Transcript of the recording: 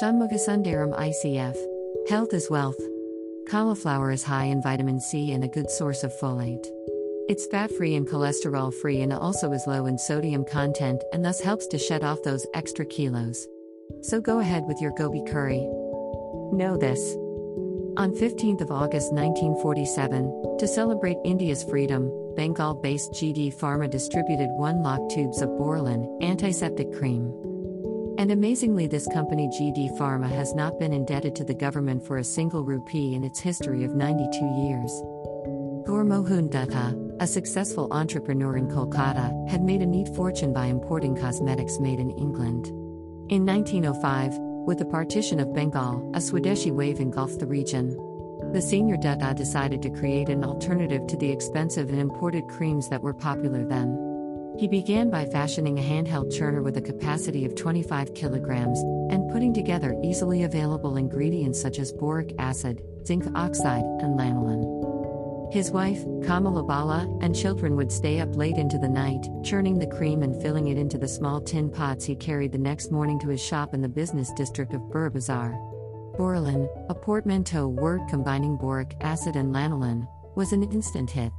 Shanmugasundaram ICF. Health is wealth. Cauliflower is high in vitamin C and a good source of folate. It's fat free and cholesterol free and also is low in sodium content and thus helps to shed off those extra kilos. So go ahead with your gobi curry. Know this. On 15th of August 1947, to celebrate India's freedom, Bengal-based GD Pharma distributed 1 lakh tubes of Boroline antiseptic cream. And amazingly this company GD Pharma has not been indebted to the government for a single rupee in its history of 92 years. Gurmohan Dutta, a successful entrepreneur in Kolkata, had made a neat fortune by importing cosmetics made in England. In 1905, with the partition of Bengal, a Swadeshi wave engulfed the region. The senior Dutta decided to create an alternative to the expensive and imported creams that were popular then. He began by fashioning a handheld churner with a capacity of 25 kilograms and putting together easily available ingredients such as boric acid, zinc oxide, and lanolin. His wife, Kamalabala, and children would stay up late into the night, churning the cream and filling it into the small tin pots he carried the next morning to his shop in the business district of Burr Bazaar. Boroline, a portmanteau word combining boric acid and lanolin, was an instant hit.